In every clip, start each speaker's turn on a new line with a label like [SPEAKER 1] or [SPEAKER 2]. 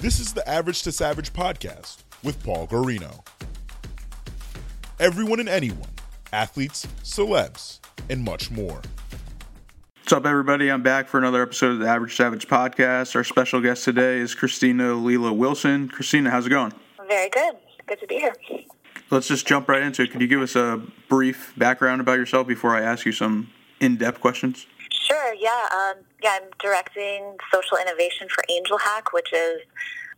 [SPEAKER 1] This is the Average to Savage podcast with Paul Guarino. Everyone and anyone, athletes, celebs, and much more.
[SPEAKER 2] What's up, everybody? I'm back for another episode of the Average Savage podcast. Our special guest today is Christina Lila Wilson. Christina, how's it going?
[SPEAKER 3] Very good. Good to be here.
[SPEAKER 2] Let's just jump right into it. Could you give us a brief background about yourself before I ask you some in-depth questions?
[SPEAKER 3] Sure. Yeah. Um, yeah. I'm directing social innovation for AngelHack, which is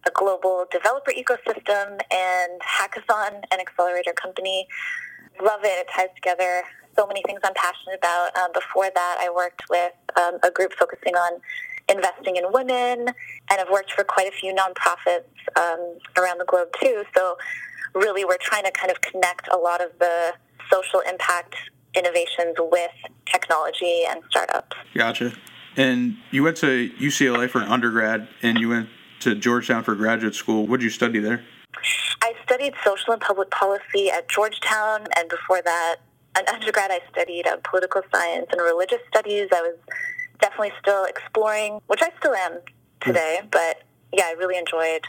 [SPEAKER 3] a global developer ecosystem and hackathon and accelerator company. Love it. It ties together so many things I'm passionate about. Um, before that, I worked with um, a group focusing on investing in women, and I've worked for quite a few nonprofits um, around the globe too. So, really, we're trying to kind of connect a lot of the social impact innovations with technology and startups.
[SPEAKER 2] Gotcha. And you went to UCLA for an undergrad, and you went to Georgetown for graduate school. What did you study there?
[SPEAKER 3] I studied social and public policy at Georgetown, and before that, an undergrad, I studied uh, political science and religious studies. I was definitely still exploring, which I still am today, mm. but yeah, I really enjoyed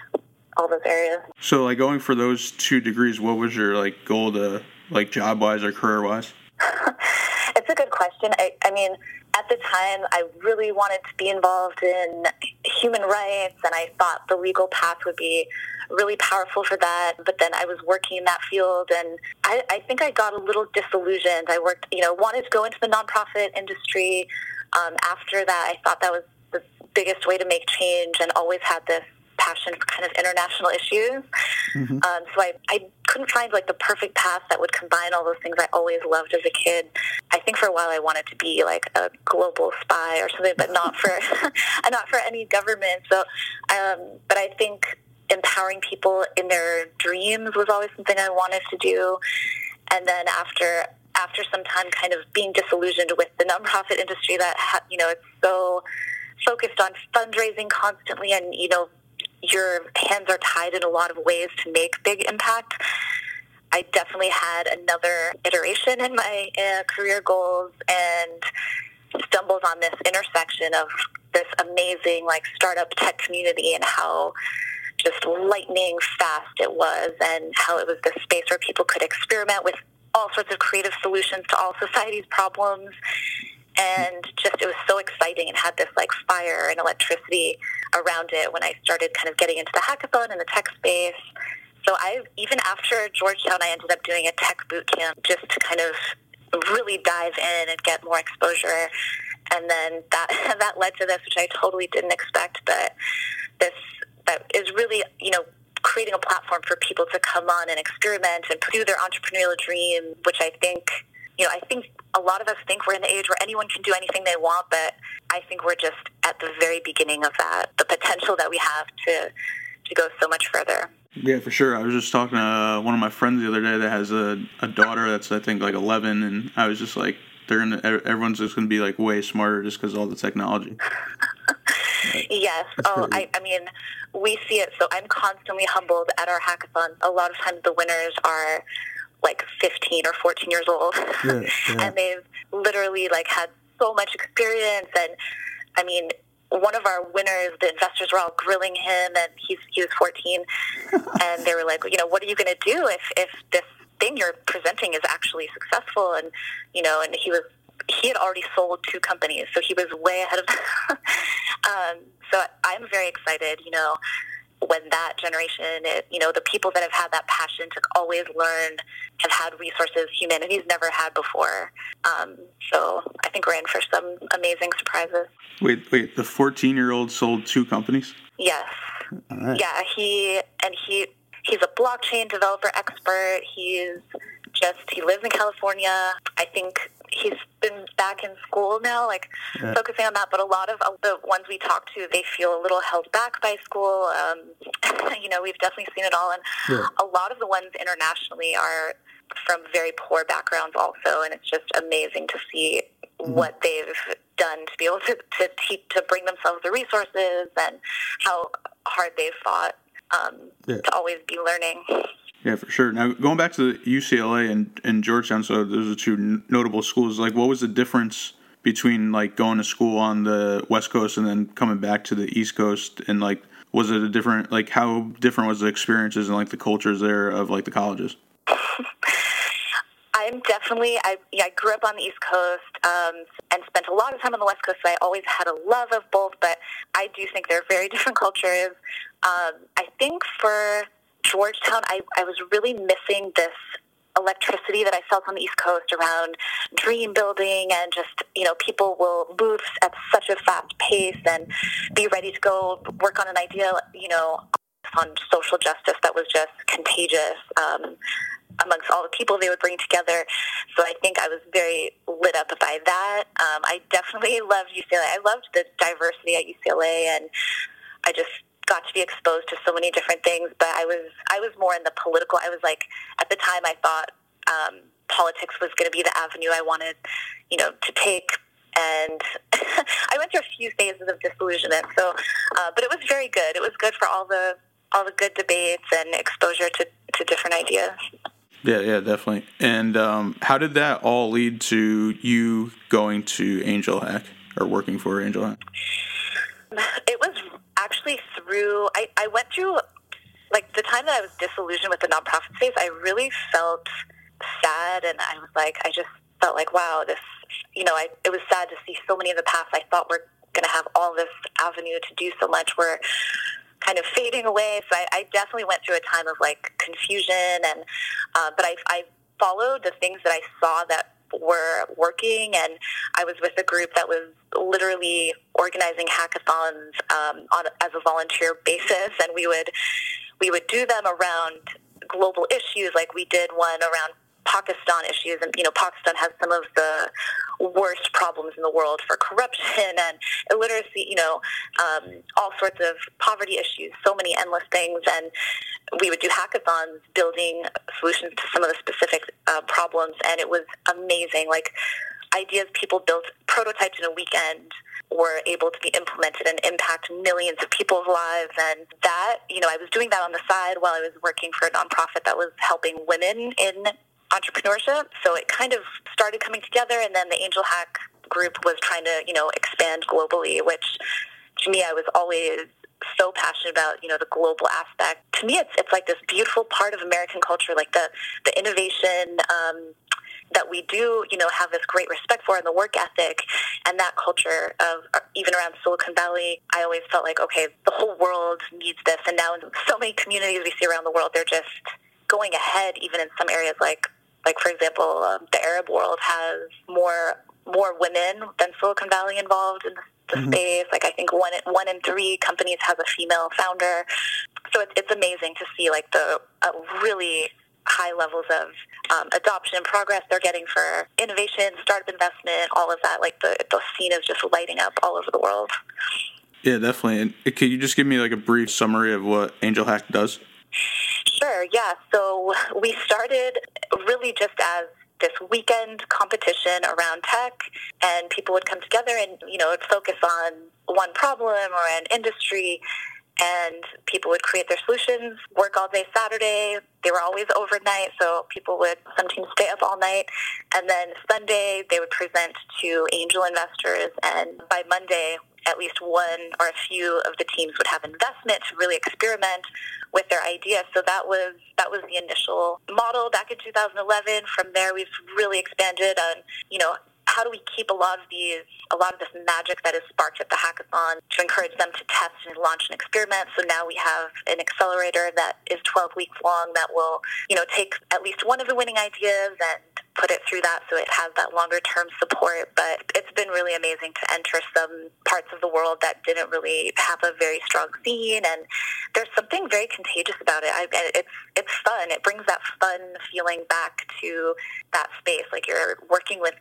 [SPEAKER 3] all those areas.
[SPEAKER 2] So, like going for those two degrees, what was your like goal to like job wise or career wise?
[SPEAKER 3] it's a good question. I, I mean, at the time, I really wanted to be involved in human rights, and I thought the legal path would be really powerful for that. But then I was working in that field, and I, I think I got a little disillusioned. I worked, you know, wanted to go into the nonprofit industry. Um, after that, I thought that was the biggest way to make change, and always had this passion for kind of international issues. Mm-hmm. Um, so I, I couldn't find like the perfect path that would combine all those things I always loved as a kid. I think for a while I wanted to be like a global spy or something, but not for not for any government. So, um, but I think empowering people in their dreams was always something I wanted to do. And then after after some time, kind of being disillusioned with the nonprofit industry that ha- you know it's so focused on fundraising constantly and you know your hands are tied in a lot of ways to make big impact. I definitely had another iteration in my uh, career goals and stumbled on this intersection of this amazing like startup tech community and how just lightning fast it was and how it was this space where people could experiment with all sorts of creative solutions to all society's problems and just it was so exciting and had this like fire and electricity around it when I started kind of getting into the hackathon and the tech space. So I even after Georgetown, I ended up doing a tech boot camp just to kind of really dive in and get more exposure. And then that that led to this, which I totally didn't expect, but this that is really you know creating a platform for people to come on and experiment and pursue their entrepreneurial dream, which I think you know, I think a lot of us think we're in the age where anyone can do anything they want, but I think we're just at the very beginning of that, the potential that we have to to go so much further.
[SPEAKER 2] Yeah, for sure. I was just talking to uh, one of my friends the other day that has a, a daughter that's I think like 11, and I was just like, they're gonna everyone's just gonna be like way smarter just because all the technology.
[SPEAKER 3] yes. oh, I, I mean, we see it. So I'm constantly humbled at our hackathon. A lot of times the winners are like 15 or 14 years old. Yeah, yeah. and they've literally like had so much experience. And i mean one of our winners the investors were all grilling him and he's he was 14 and they were like you know what are you going to do if if this thing you're presenting is actually successful? And you know and he was he had already sold two companies so he was way ahead of um, so i'm very excited you know when that generation, it, you know, the people that have had that passion to always learn have had resources humanity's never had before. Um, so I think we're in for some amazing surprises.
[SPEAKER 2] Wait, wait, the 14 year old sold two companies?
[SPEAKER 3] Yes. Right. Yeah, he, and he, he's a blockchain developer expert. He's just, he lives in California. I think he's been back in school now, like yeah. focusing on that. But a lot of the ones we talk to, they feel a little held back by school. Um, you know, we've definitely seen it all, and yeah. a lot of the ones internationally are from very poor backgrounds also, and it's just amazing to see mm-hmm. what they've done to be able to to, teach, to bring themselves the resources and how hard they've fought um, yeah. to always be learning.
[SPEAKER 2] Yeah, for sure. Now going back to UCLA and, and Georgetown, so those are two notable schools. Like, what was the difference between like going to school on the West Coast and then coming back to the East Coast, and like was it a different like how different was the experiences and like the cultures there of like the colleges?
[SPEAKER 3] I'm definitely I yeah, I grew up on the East Coast um, and spent a lot of time on the West Coast. So I always had a love of both, but I do think they're very different cultures. Um, I think for Georgetown, I, I was really missing this electricity that I felt on the East Coast around dream building and just, you know, people will move at such a fast pace and be ready to go work on an idea, you know, on social justice that was just contagious um, amongst all the people they would bring together. So I think I was very lit up by that. Um, I definitely loved UCLA. I loved the diversity at UCLA and I just got to be exposed to so many different things, but I was I was more in the political. I was like at the time I thought um, politics was going to be the avenue I wanted, you know, to take. And I went through a few phases of disillusionment. So, uh, but it was very good. It was good for all the all the good debates and exposure to, to different ideas.
[SPEAKER 2] Yeah, yeah, definitely. And um, how did that all lead to you going to AngelHack or working for AngelHack?
[SPEAKER 3] It was actually through I, I went through like the time that I was disillusioned with the nonprofit space, I really felt sad and I was like I just felt like wow this you know I it was sad to see so many of the paths I thought were to have all this avenue to do so much were kind of fading away. So I, I definitely went through a time of like confusion and uh, but I, I followed the things that I saw that were working, and I was with a group that was literally organizing hackathons um, on as a volunteer basis, and we would we would do them around global issues. Like we did one around Pakistan issues, and you know, Pakistan has some of the worst problems in the world for corruption and illiteracy. You know, um, all sorts of poverty issues. So many endless things, and we would do hackathons building solutions to some of the specific uh, problems, and it was amazing. Like ideas people built prototypes in a weekend were able to be implemented and impact millions of people's lives. And that, you know, I was doing that on the side while I was working for a nonprofit that was helping women in entrepreneurship. So it kind of started coming together, and then the AngelHack group was trying to, you know, expand globally, which to me, I was always so passionate about, you know, the global aspect. To me, it's it's like this beautiful part of American culture, like the the innovation. Um, that we do, you know, have this great respect for and the work ethic and that culture of uh, even around Silicon Valley, I always felt like, okay, the whole world needs this. And now in so many communities we see around the world, they're just going ahead, even in some areas like like for example, um, the Arab world has more more women than Silicon Valley involved in the, the mm-hmm. space. Like I think one one in three companies has a female founder. So it's it's amazing to see like the uh, really high levels of um, adoption and progress they're getting for innovation, startup investment, all of that. Like the the scene is just lighting up all over the world.
[SPEAKER 2] Yeah, definitely. And uh, could you just give me like a brief summary of what AngelHack does?
[SPEAKER 3] Sure, yeah. So we started really just as this weekend competition around tech and people would come together and you know focus on one problem or an industry and people would create their solutions work all day saturday. They were always overnight so people would sometimes stay up all night. And then sunday they would present to angel investors. And by monday at least one or a few of the teams would have investment to really experiment with their idea. So that was that was the initial model back in 2011. From there, we've really expanded on you know how do we keep a lot of these, a lot of this magic that is sparked at the hackathon to encourage them to test and launch an experiment? So now we have an accelerator that is 12 weeks long that will, you know, take at least one of the winning ideas and put it through that so it has that longer term support. But it's been really amazing to enter some parts of the world that didn't really have a very strong scene, and there's something very contagious about it. I, it's it's fun. It brings that fun feeling back to that space. Like you're working with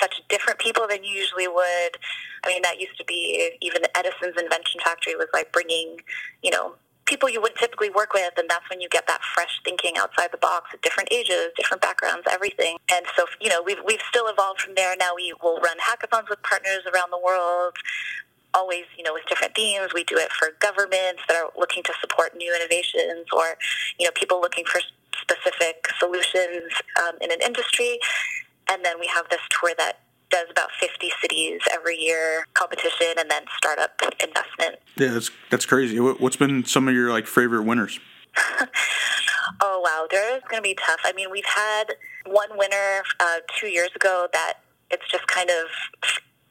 [SPEAKER 3] such different people than you usually would. I mean, that used to be even Edison's invention factory was like bringing, you know, people you wouldn't typically work with, and that's when you get that fresh thinking outside the box at different ages, different backgrounds, everything. And so, you know, we've we've still evolved from there. Now we will run hackathons with partners around the world. Always, you know, with different themes. We do it for governments that are looking to support new innovations, or you know, people looking for specific solutions um, in an industry. And then we have this tour that does about 50 cities every year competition and then startup investment.
[SPEAKER 2] Yeah, that's that's crazy. What's been some of your like favorite winners?
[SPEAKER 3] oh wow, there is going to be tough. I mean, we've had one winner uh, two years ago that it's just kind of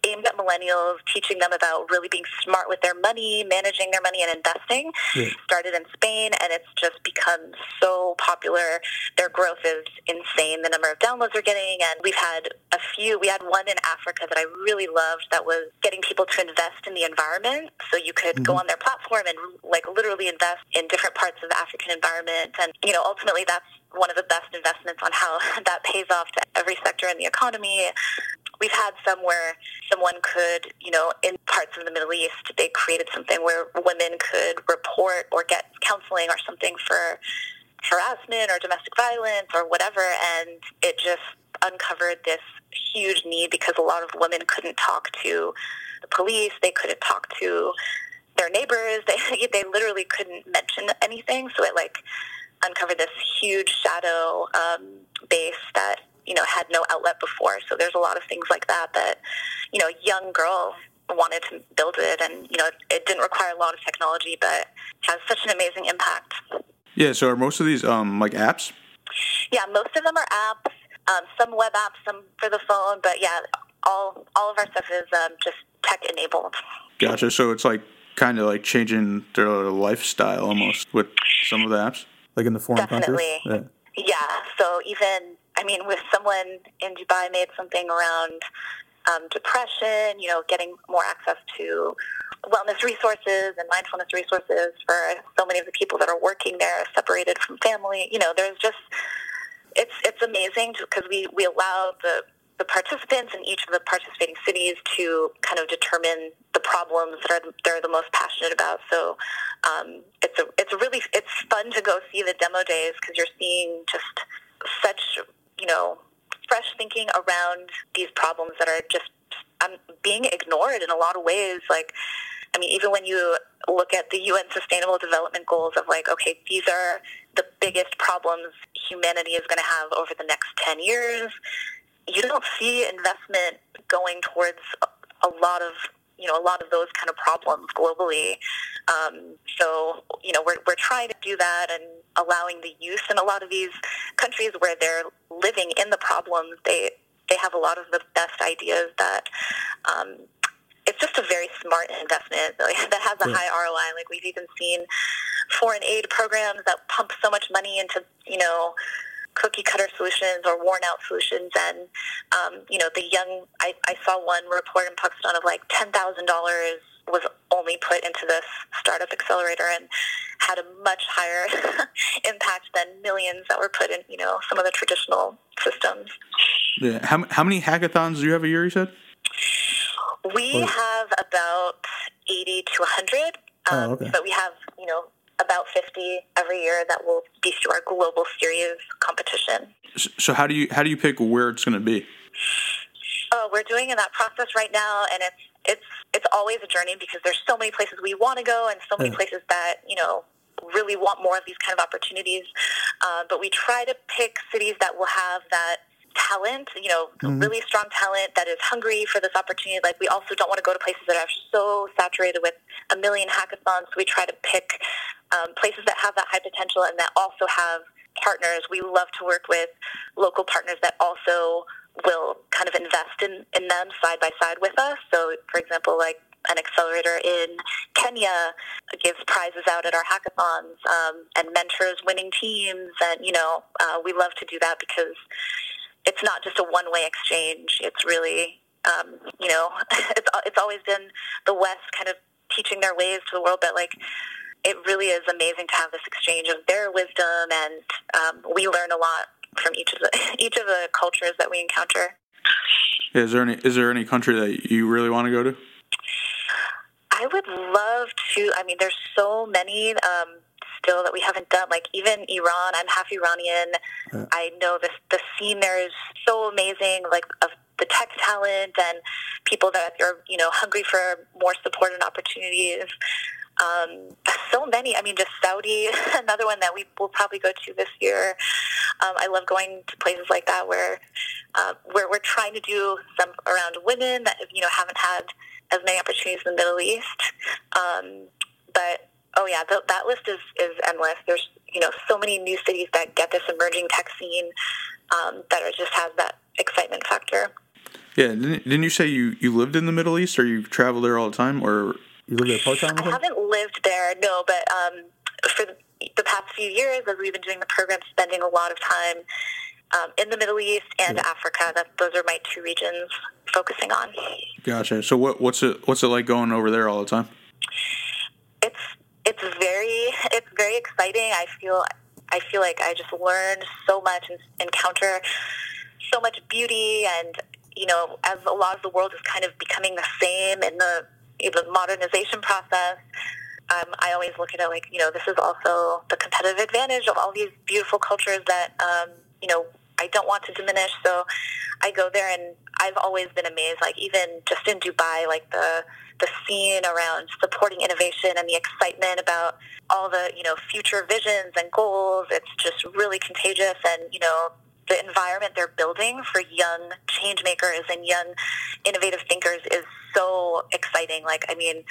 [SPEAKER 3] aimed at millennials, teaching them about really being smart with their money, managing their money, and investing. Yeah. Started in Spain, and it's just become so popular. Their growth is insane. The number of downloads they're getting, and we've had a few. We had one in Africa that I really loved that was getting people to invest in the environment. So you could mm-hmm. go on their platform and like literally invest in different parts of the African environment, and you know ultimately that's one of the best investments on how that pays off to every sector in the economy. We've had some where someone could, you know, in parts of the Middle East, they created something where women could report or get counseling or something for harassment or domestic violence or whatever, and it just uncovered this huge need because a lot of women couldn't talk to the police, they couldn't talk to their neighbors, they they literally couldn't mention anything, so it like huge shadow um, base that you know had no outlet before. So there's a lot of things like that that you know young girl wanted to build it, and you know it, it didn't require a lot of technology, but has such an amazing impact.
[SPEAKER 2] Yeah. So are most of these um, like apps?
[SPEAKER 3] Yeah, most of them are apps. Um, some web apps, some for the phone, but yeah, all all of our stuff is um, just tech enabled.
[SPEAKER 2] Gotcha. So it's like kind of like changing their lifestyle almost with some of the apps, like in the foreign
[SPEAKER 3] Definitely.
[SPEAKER 2] countries.
[SPEAKER 3] Yeah. yeah. So even I mean, with someone in Dubai made something around um, depression, you know, getting more access to wellness resources and mindfulness resources for so many of the people that are working there, separated from family. You know, there's just it's it's amazing because we we allow the the participants in each of the participating cities to kind of determine the problems that are they're the most passionate about. So um, it's a it's really it's fun to go see the demo days because you're seeing just such you know, fresh thinking around these problems that are just um, being ignored in a lot of ways. Like, I mean, even when you look at the UN Sustainable Development Goals of like, okay, these are the biggest problems humanity is going to have over the next 10 years, you don't see investment going towards a lot of you know a lot of those kind of problems globally. Um, so you know we're we're trying to do that and allowing the youth in a lot of these countries where they're living in the problems. They they have a lot of the best ideas that. Um, it's just a very smart investment that has a high ROI. Like we've even seen foreign aid programs that pump so much money into, you know, cookie cutter solutions or worn out solutions. And, um, you know, the young, I, I saw one report in Pakistan of like $10,000 was only put into this startup accelerator and had a much higher impact than millions that were put in, you know, some of the traditional systems.
[SPEAKER 2] Yeah. How, how many hackathons do you have a year, you said?
[SPEAKER 3] We have about 80 to 100. Um, oh, okay. But we have, you know, about 50 every year that will be through our global series competition.
[SPEAKER 2] So how do you how do you pick where it's going to be?
[SPEAKER 3] Oh, we're doing in that process right now, and it's it's it's always a journey because there's so many places we want to go, and so many yeah. places that you know really want more of these kind of opportunities. Uh, but we try to pick cities that will have that talent, you know, mm-hmm. really strong talent that is hungry for this opportunity. Like we also don't want to go to places that are so saturated with a million hackathons. We try to pick um, places that have that high potential and that also have partners. We love to work with local partners that also will kind of invest in, in them side by side with us. So, for example, like an accelerator in Kenya gives prizes out at our hackathons um, and mentors winning teams. And, you know, uh, we love to do that because it's not just a one-way exchange. It's really, um, you know, it's it's always been the West kind of teaching their ways to the world, but like it really is amazing to have this exchange of their wisdom, and um, we learn a lot from each of the each of the cultures that we encounter.
[SPEAKER 2] Is there any is there any country that you really want to go to?
[SPEAKER 3] I would love to. I mean, there's so many. Um, still that we haven't done. Like even Iran, I'm half Iranian. Yeah. I know this the scene there is so amazing. Like of the tech talent and people that are you know hungry for more support and opportunities. Um, so many. I mean, just Saudi, another one that we will probably go to this year. Um, I love going to places like that where uh, where we're trying to do some around women that you know haven't had as many opportunities in the Middle East. Um, but oh yeah, th- that list is is endless. There's you know so many new cities that get this emerging tech scene um, that just has that excitement factor.
[SPEAKER 2] Yeah, didn't, didn't you say you, you lived in the Middle East or you travel there all the time or you live there part time?
[SPEAKER 3] I haven't lived there, no, but um, for the, past few years, as we've been doing the program, spending a lot of time um, in the Middle East and yeah. Africa. That those are my two regions focusing on.
[SPEAKER 2] Gotcha. So what what's it what's it like going over there all the time?
[SPEAKER 3] It's it's very it's very exciting. I feel I feel like I just learned so much and encounter so much beauty and you know as a lot of the world is kind of becoming the same in the the modernization process um, I always look at it like, you know, this is also the competitive advantage of all these beautiful cultures that, um, you know, I don't want to diminish. So I go there and I've always been amazed, like even just in Dubai, like the, the scene around supporting innovation and the excitement about all the, you know, future visions and goals. It's just really contagious and, you know, the environment they're building for young change makers and young innovative thinkers is so exciting. Like, I mean,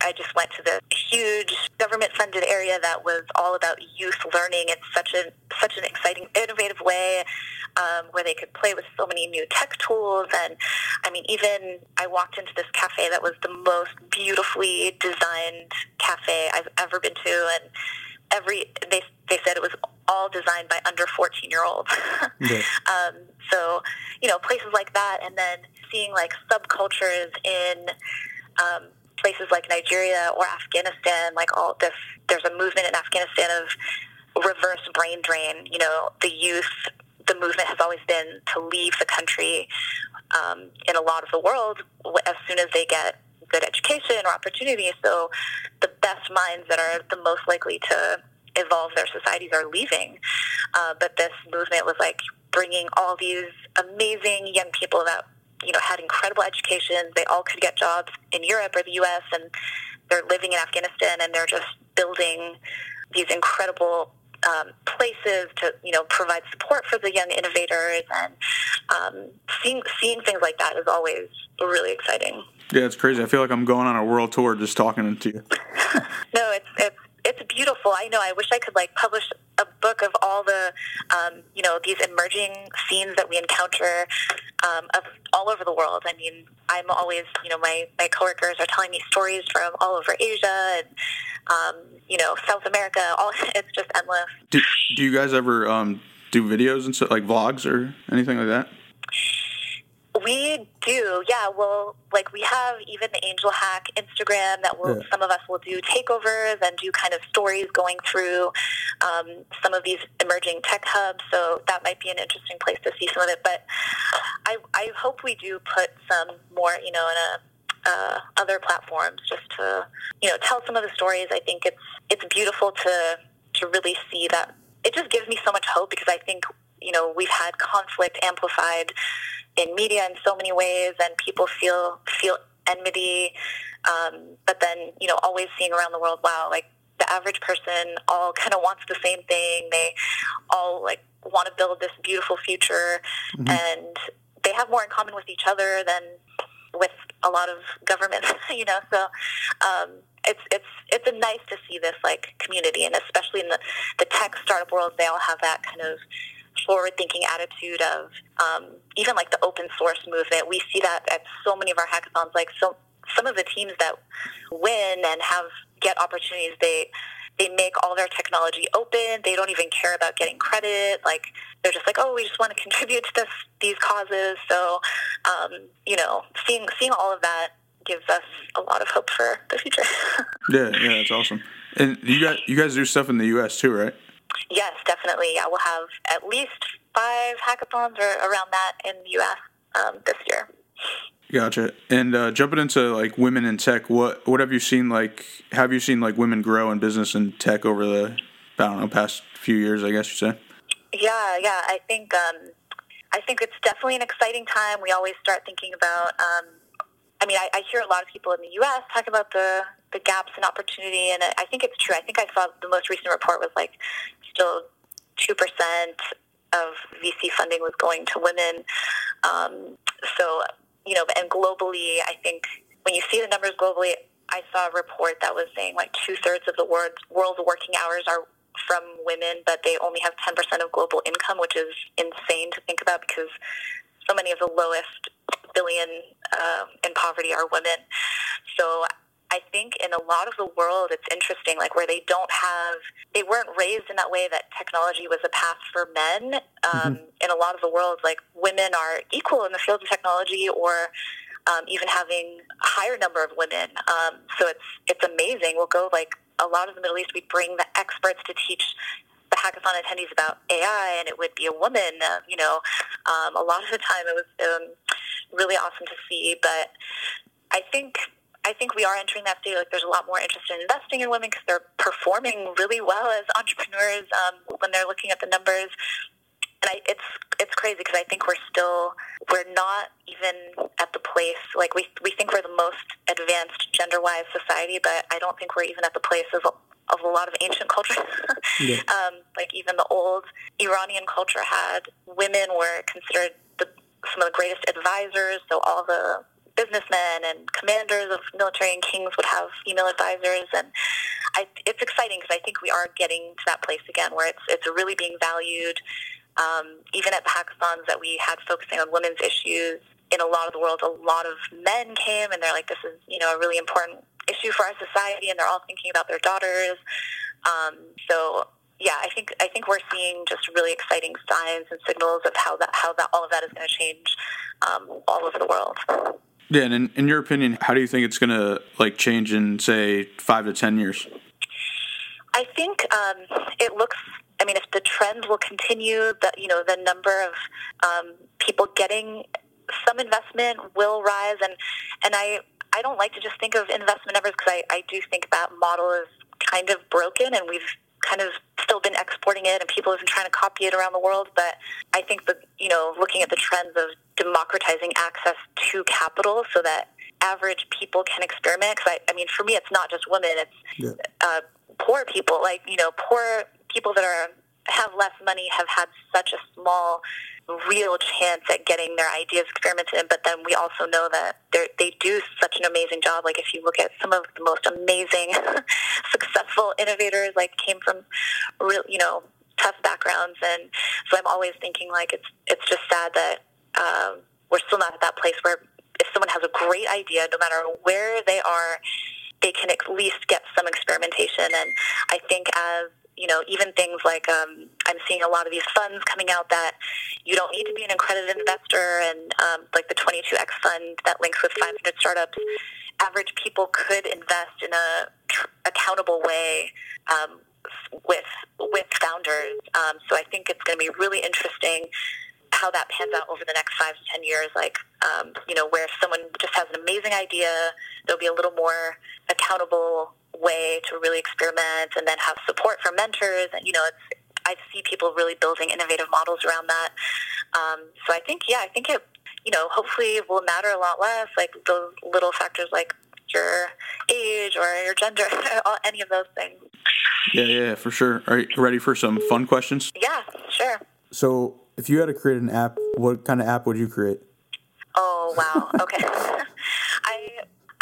[SPEAKER 3] I just went to the huge government-funded area that was all about youth learning in such a such an exciting, innovative way, um, where they could play with so many new tech tools. And I mean, even I walked into this cafe that was the most beautifully designed cafe I've ever been to, and every they they said it was all designed by under 14 year olds. yeah. um, so, you know, places like that, and then seeing like subcultures in um, places like Nigeria or Afghanistan, like all this, there's a movement in Afghanistan of reverse brain drain. You know, the youth, the movement has always been to leave the country um, in a lot of the world as soon as they get good education or opportunity. So the best minds that are the most likely to evolve their societies are leaving. Uh, but this movement was like bringing all these amazing young people that you know, had incredible educations. They all could get jobs in Europe or the U.S. and they're living in Afghanistan and they're just building these incredible um, places to you know provide support for the young innovators and um, seeing seeing things like that is always really exciting.
[SPEAKER 2] Yeah, it's crazy. I feel like I'm going on a world tour just talking to you.
[SPEAKER 3] no, it's beautiful. I know. I wish I could like publish a book of all the, um, you know, these emerging scenes that we encounter um, of all over the world. I mean, I'm always, you know, my my coworkers are telling me stories from all over Asia and, um, you know, South America. All it's just endless.
[SPEAKER 2] Do, do you guys ever um, do videos and stuff like vlogs or anything like that?
[SPEAKER 3] We do, yeah. Well, like we have even the AngelHack Instagram that will yeah. some of us will do takeovers and do kind of stories going through um, some of these emerging tech hubs. So that might be an interesting place to see some of it. But I, I hope we do put some more, you know, in a uh, other platforms just to you know tell some of the stories. I think it's it's beautiful to to really see that. It just gives me so much hope because I think you know we've had conflict amplified in media in so many ways, and people feel feel enmity. Um, but then, you know, always seeing around the world, wow, like the average person all kind of wants the same thing. They all like want to build this beautiful future, mm-hmm. and they have more in common with each other than with a lot of governments. you know, so um, it's it's it's nice to see this like community, and especially in the the tech startup world, they all have that kind of forward thinking attitude of um, even like the open source movement. We see that at so many of our hackathons. Like so, some of the teams that win and have get opportunities, they they make all their technology open. They don't even care about getting credit. Like they're just like, oh, we just want to contribute to this, these causes. So, um, you know, seeing seeing all of that gives us a lot of hope for the future.
[SPEAKER 2] yeah, yeah, that's awesome. And you guys, you guys do stuff in the U.S. too, right?
[SPEAKER 3] Yes, definitely. Yeah, we'll have at least five hackathons or around that in the U.S. Um, this year.
[SPEAKER 2] Gotcha. And uh, jumping into like women in tech, what what have you seen? Like, have you seen like women grow in business and tech over the I don't know past few years? I guess you say.
[SPEAKER 3] Yeah, yeah. I think um, I think it's definitely an exciting time. We always start thinking about. Um, I mean, I, I hear a lot of people in the U.S. talk about the the gaps in opportunity, and I think it's true. I think I saw the most recent report was like still two percent of VC funding was going to women. Um, so, you know, and globally, I think when you see the numbers globally, I saw a report that was saying like two thirds of the world's, world's working hours are from women, but they only have 10% of global income, which is insane to think about because so many of the lowest billion uh, in poverty are women. So I think in a lot of the world, it's interesting, like where they don't have, they weren't raised in that way that technology was a path for men. Um, mm-hmm. In a lot of the world, like women are equal in the field of technology or um, even having a higher number of women. Um, so it's, it's amazing. We'll go like a lot of the Middle East, we bring the experts to teach the hackathon attendees about AI, and it would be a woman. Uh, you know, um, a lot of the time it was um, really awesome to see. But I think I think we are entering that state. Like, there's a lot more interest in investing in women because they're performing really well as entrepreneurs um, when they're looking at the numbers. And I, it's it's crazy because I think we're still we're not even at the place like we we think we're the most advanced gender wise society, but I don't think we're even at the place of of a lot of ancient cultures. yeah. um, like even the old Iranian culture had women were considered the, some of the greatest advisors. So all the businessmen and commanders of military and kings would have female advisors, and I, it's exciting because I think we are getting to that place again where it's it's really being valued. Um, even at the hackathons that we had focusing on women's issues in a lot of the world, a lot of men came and they're like, "This is you know a really important issue for our society," and they're all thinking about their daughters. Um, so yeah, I think I think we're seeing just really exciting signs and signals of how that how that all of that is going to change um, all over the world.
[SPEAKER 2] Yeah, and in, in your opinion, how do you think it's going to like change in say five to ten years?
[SPEAKER 3] I think um, it looks. I mean, if the trend will continue, that you know, the number of um, people getting some investment will rise, and and I I don't like to just think of investment numbers because I, I do think that model is kind of broken, and we've kind of still been exporting it and people have been trying to copy it around the world. But I think that, you know, looking at the trends of democratizing access to capital so that average people can experiment. Because I, I mean, for me, it's not just women; it's yeah. uh, poor people. Like you know, poor people that are have less money have had such a small real chance at getting their ideas experimented in. But then we also know that they do such an amazing job. Like if you look at some of the most amazing, successful innovators, like came from real, you know, tough backgrounds. And so I'm always thinking like it's it's just sad that um, we're still not at that place where if someone has a great idea, no matter where they are, they can at least get some experimentation. And I think as you know, even things like um, I'm seeing a lot of these funds coming out that you don't need to be an accredited investor, and um, like the 22x fund that links with 500 startups. Average people could invest in a tr- accountable way um, with with founders. Um, so I think it's going to be really interesting how that pans out over the next five to ten years. Like, um, you know, where if someone just has an amazing idea, there'll be a little more accountable way to really experiment, and then have support from mentors. And you know, it's I see people really building innovative models around that. Um, so I think, yeah, I think it, you know, hopefully will matter a lot less. Like those little factors, like your age or your gender, any of those things.
[SPEAKER 2] Yeah, yeah, for sure. Are you ready for some fun questions?
[SPEAKER 3] Yeah, sure.
[SPEAKER 4] So, if you had to create an app, what kind of app would you create?
[SPEAKER 3] Oh wow. Okay. I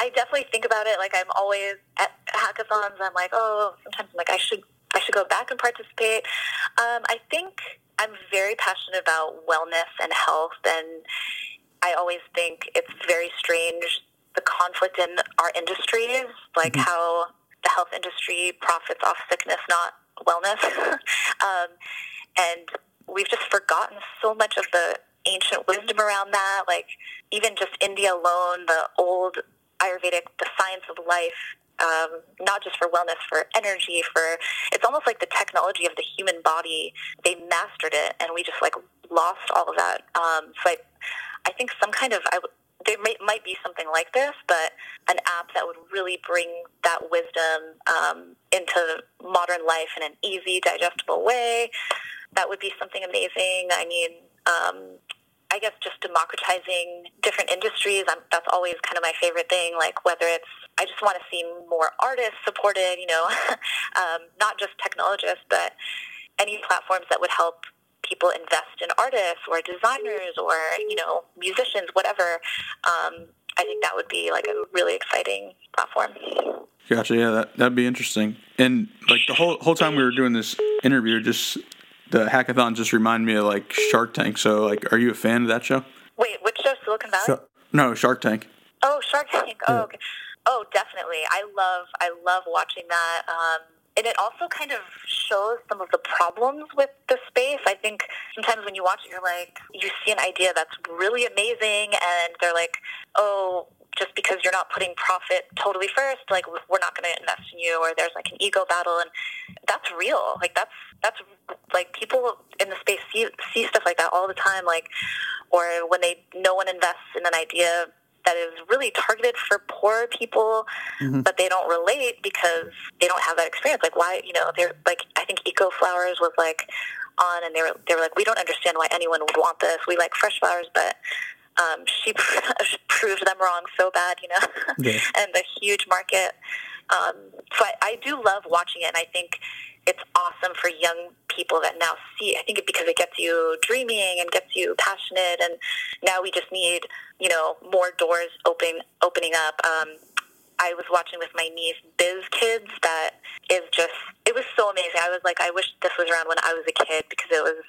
[SPEAKER 3] I definitely think about it. Like I'm always at hackathons. I'm like, oh, sometimes I'm like I should I should go back and participate. Um, I think I'm very passionate about wellness and health, and I always think it's very strange the conflict in our industries, like mm-hmm. how the health industry profits off sickness, not wellness. um, and we've just forgotten so much of the ancient wisdom around that. Like even just India alone, the old Ayurvedic, the science of life, um, not just for wellness, for energy, for it's almost like the technology of the human body. They mastered it, and we just like lost all of that. Um, so I, I think some kind of I, there may, might be something like this, but an app that would really bring that wisdom um, into modern life in an easy, digestible way. That would be something amazing. I mean, um, I guess just democratizing different industries. I'm, that's always kind of my favorite thing. Like whether it's, I just want to see more artists supported. You know, um, not just technologists, but any platforms that would help people invest in artists or designers or you know musicians, whatever. Um, I think that would be like a really exciting platform.
[SPEAKER 2] Gotcha. Yeah, that that'd be interesting. And like the whole whole time we were doing this interview, just the hackathon just reminded me of like Shark Tank. So like, are you a fan of that show?
[SPEAKER 3] Wait, which show? Silicon Valley?
[SPEAKER 4] So,
[SPEAKER 2] No, Shark Tank.
[SPEAKER 3] Oh, Shark Tank. Oh, okay. oh, definitely. I love, I love watching that. Um, and it also kind of shows some of the problems with the space. I think sometimes when you watch it, you're like, you see an idea that's really amazing, and they're like, oh, just because you're not putting profit totally first, like we're not going to invest in you, or there's like an ego battle, and that's real. Like that's that's like people in the space see see stuff like that all the time. Like, or when they no one invests in an idea that is really targeted for poor people, but they don't relate because they don't have that experience. Like why, you know, they're like I think Eco Flowers was like on, and they were they were like, we don't understand why anyone would want this. We like fresh flowers, but um, she proved them wrong so bad, you know,
[SPEAKER 4] Yeah.
[SPEAKER 3] and the huge market. Um, so I, I do love watching it, and I think it's awesome for young people that now see. I think it because it gets you dreaming and gets you passionate, and now we just need you know more doors open opening up. Um, I was watching with my niece Biz Kids that is just it was so amazing. I was like I wish this was around when I was a kid because it was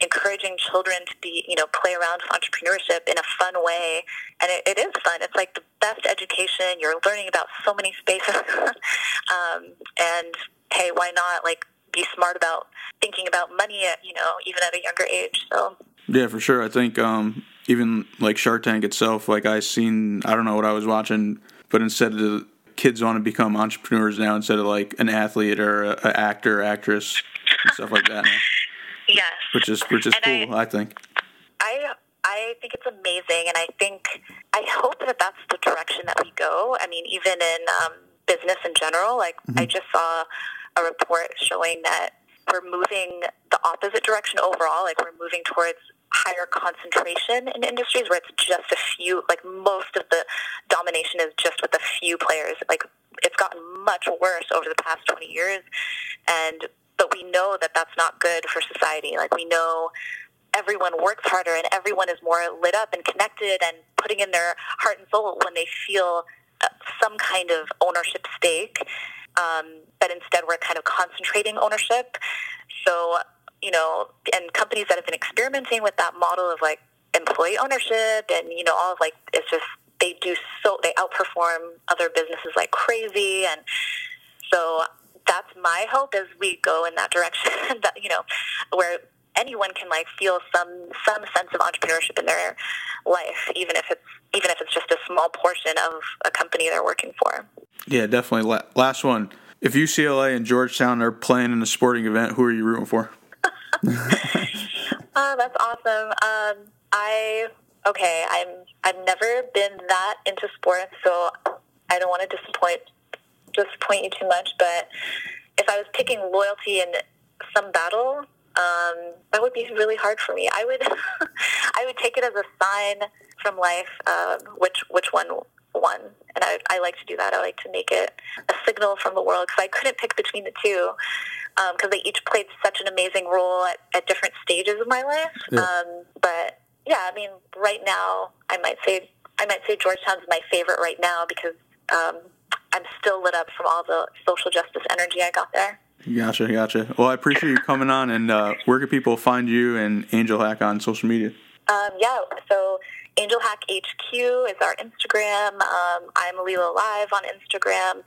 [SPEAKER 3] encouraging children to be you know play around with entrepreneurship in a fun way and it, it is fun. It's like the best education. You're learning about so many spaces. um, and hey, why not like be smart about thinking about money at, you know, even at a younger age. So
[SPEAKER 2] Yeah, for sure. I think um, even like Shark Tank itself, like I seen, I don't know what I was watching, but instead of the kids want to become entrepreneurs now instead of like an athlete or a, a actor, or actress, and stuff like that. Now,
[SPEAKER 3] yes.
[SPEAKER 2] which is which is
[SPEAKER 3] And
[SPEAKER 2] cool. I, think.
[SPEAKER 3] I I think it's amazing, and I think I hope that that's the direction that we go. I mean, even in um, business in general, like I just saw a report showing that we're moving the opposite direction overall. Like we're moving towards higher concentration in industries where it's just a few. Like most of the domination is just with a few players. Like it's gotten much worse over the past twenty years, and but we know that that's not good for society. Like we know everyone works harder and everyone is more lit up and connected and putting in their heart and soul when they feel uh, some kind of ownership stake. Um, but instead, we're kind of concentrating ownership. So, you know, and companies that have been experimenting with that model of like employee ownership and, you know, all of like, it's just, they do so, they outperform other businesses like crazy. And so that's my hope as we go in that direction that, you know, where anyone can like feel some some sense of entrepreneurship in their life, even if it's even if it's just a small portion of a company they're working for.
[SPEAKER 2] Yeah, definitely. Last one. If UCLA and Georgetown are playing in a sporting event, who are you rooting for?
[SPEAKER 3] Oh, that's awesome. Um, I okay. I'm I've never been that into sports, so I don't want to disappoint disappoint you too much. But if I was picking loyalty in some battle, um, that would be really hard for me. I would I would take it as a sign from life um, which which one won, and I, I like to do that. I like to make it a signal from the world because I couldn't pick between the two because they each played such an amazing role at, at different stages of my life.
[SPEAKER 4] Yeah.
[SPEAKER 3] Um, but yeah, I mean, right now I might say I might say Georgetown's my favorite right now because um, I'm still lit up from all the social justice energy I got there.
[SPEAKER 2] Gotcha, gotcha. Well, I appreciate you coming on. And uh, where can people find you and AngelHack on social media?
[SPEAKER 3] Um, yeah, so AngelHack HQ is our Instagram. Um, I'm Lila Live on Instagram.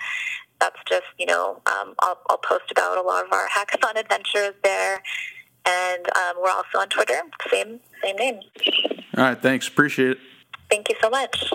[SPEAKER 3] That's just, you know, um, I'll, I'll post about a lot of our hackathon adventures there. And um, we're also on Twitter, same same name.
[SPEAKER 2] All right, thanks. Appreciate it.
[SPEAKER 3] Thank you so much.